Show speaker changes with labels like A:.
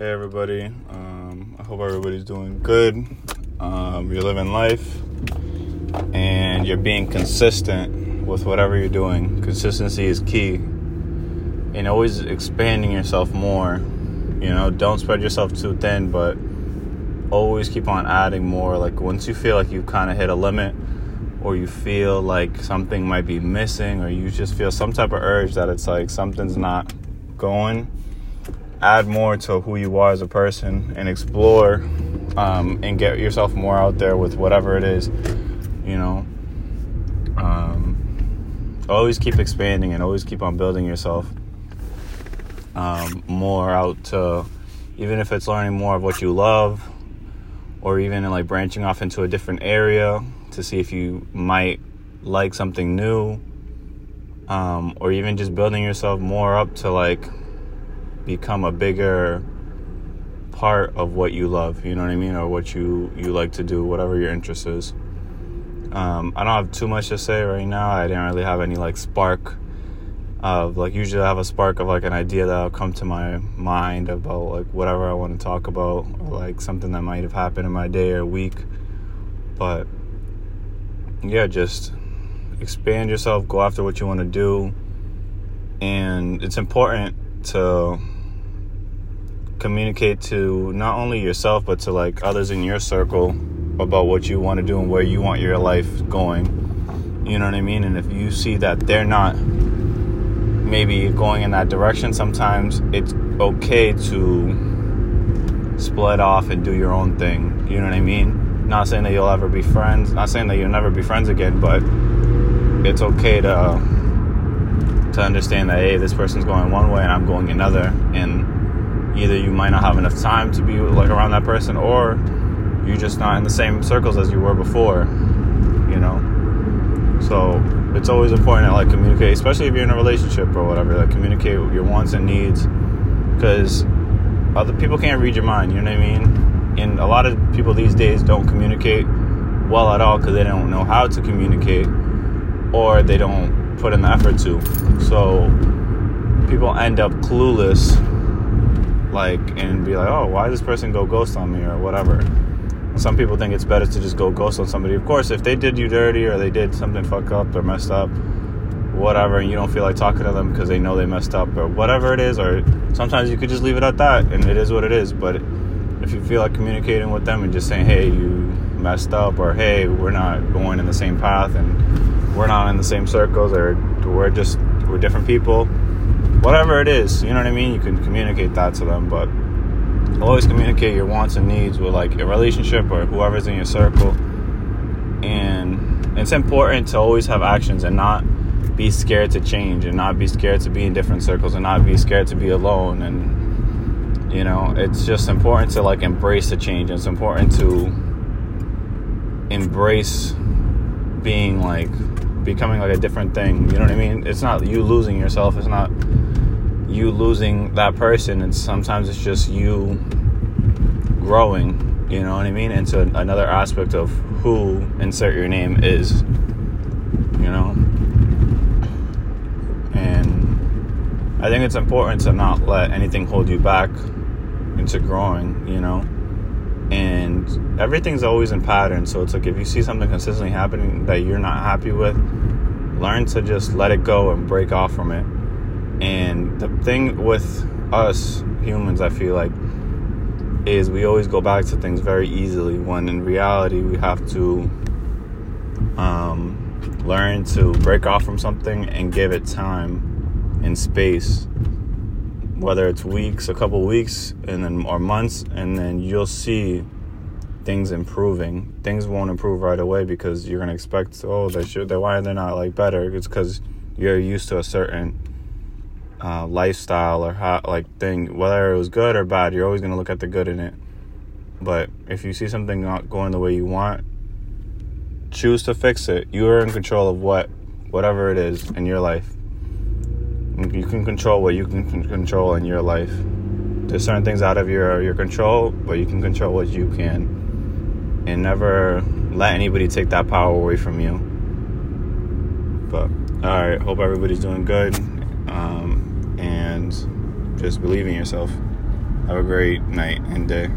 A: Hey everybody, um, I hope everybody's doing good. Um, you're living life and you're being consistent with whatever you're doing. Consistency is key, and always expanding yourself more. You know, don't spread yourself too thin, but always keep on adding more. Like once you feel like you kind of hit a limit, or you feel like something might be missing, or you just feel some type of urge that it's like something's not going add more to who you are as a person and explore um, and get yourself more out there with whatever it is, you know. Um, always keep expanding and always keep on building yourself um, more out to, even if it's learning more of what you love or even like branching off into a different area to see if you might like something new um, or even just building yourself more up to like become a bigger part of what you love, you know what I mean, or what you you like to do, whatever your interest is. Um, I don't have too much to say right now. I didn't really have any like spark of like usually I have a spark of like an idea that'll come to my mind about like whatever I want to talk about or like something that might have happened in my day or week. But yeah, just expand yourself, go after what you want to do. And it's important to communicate to not only yourself but to like others in your circle about what you want to do and where you want your life going. You know what I mean? And if you see that they're not maybe going in that direction, sometimes it's okay to split off and do your own thing. You know what I mean? Not saying that you'll ever be friends, not saying that you'll never be friends again, but it's okay to um, to understand that hey, this person's going one way and I'm going another and either you might not have enough time to be like around that person or you're just not in the same circles as you were before you know? So it's always important to like communicate especially if you're in a relationship or whatever like communicate your wants and needs because other people can't read your mind you know what i mean? And a lot of people these days don't communicate well at all because they don't know how to communicate or they don't put in the effort to. So people end up clueless like and be like, oh, why does this person go ghost on me or whatever. Some people think it's better to just go ghost on somebody. Of course, if they did you dirty or they did something fuck up or messed up, whatever, and you don't feel like talking to them because they know they messed up or whatever it is, or sometimes you could just leave it at that and it is what it is. But if you feel like communicating with them and just saying, hey, you messed up, or hey, we're not going in the same path and we're not in the same circles, or we're just we're different people whatever it is, you know what I mean? You can communicate that to them, but always communicate your wants and needs with like a relationship or whoever's in your circle. And it's important to always have actions and not be scared to change and not be scared to be in different circles and not be scared to be alone and you know, it's just important to like embrace the change. It's important to embrace being like becoming like a different thing. You know what I mean? It's not you losing yourself. It's not you losing that person. And sometimes it's just you growing. You know what I mean? Into another aspect of who insert your name is. You know. And I think it's important to not let anything hold you back into growing. You know and everything's always in pattern. So it's like if you see something consistently happening that you're not happy with learn to just let it go and break off from it. And the thing with us humans i feel like is we always go back to things very easily when in reality we have to um, learn to break off from something and give it time and space whether it's weeks, a couple weeks, and then or months, and then you'll see things improving. Things won't improve right away because you're gonna expect, oh, they should. They why are they not like better? It's because you're used to a certain uh, lifestyle or how, like thing. Whether it was good or bad, you're always gonna look at the good in it. But if you see something not going the way you want, choose to fix it. You are in control of what, whatever it is in your life. You can control what you can control in your life. There's certain things out of your your control, but you can control what you can, and never let anybody take that power away from you. But all right, hope everybody's doing good, um, and just believe in yourself. Have a great night and day.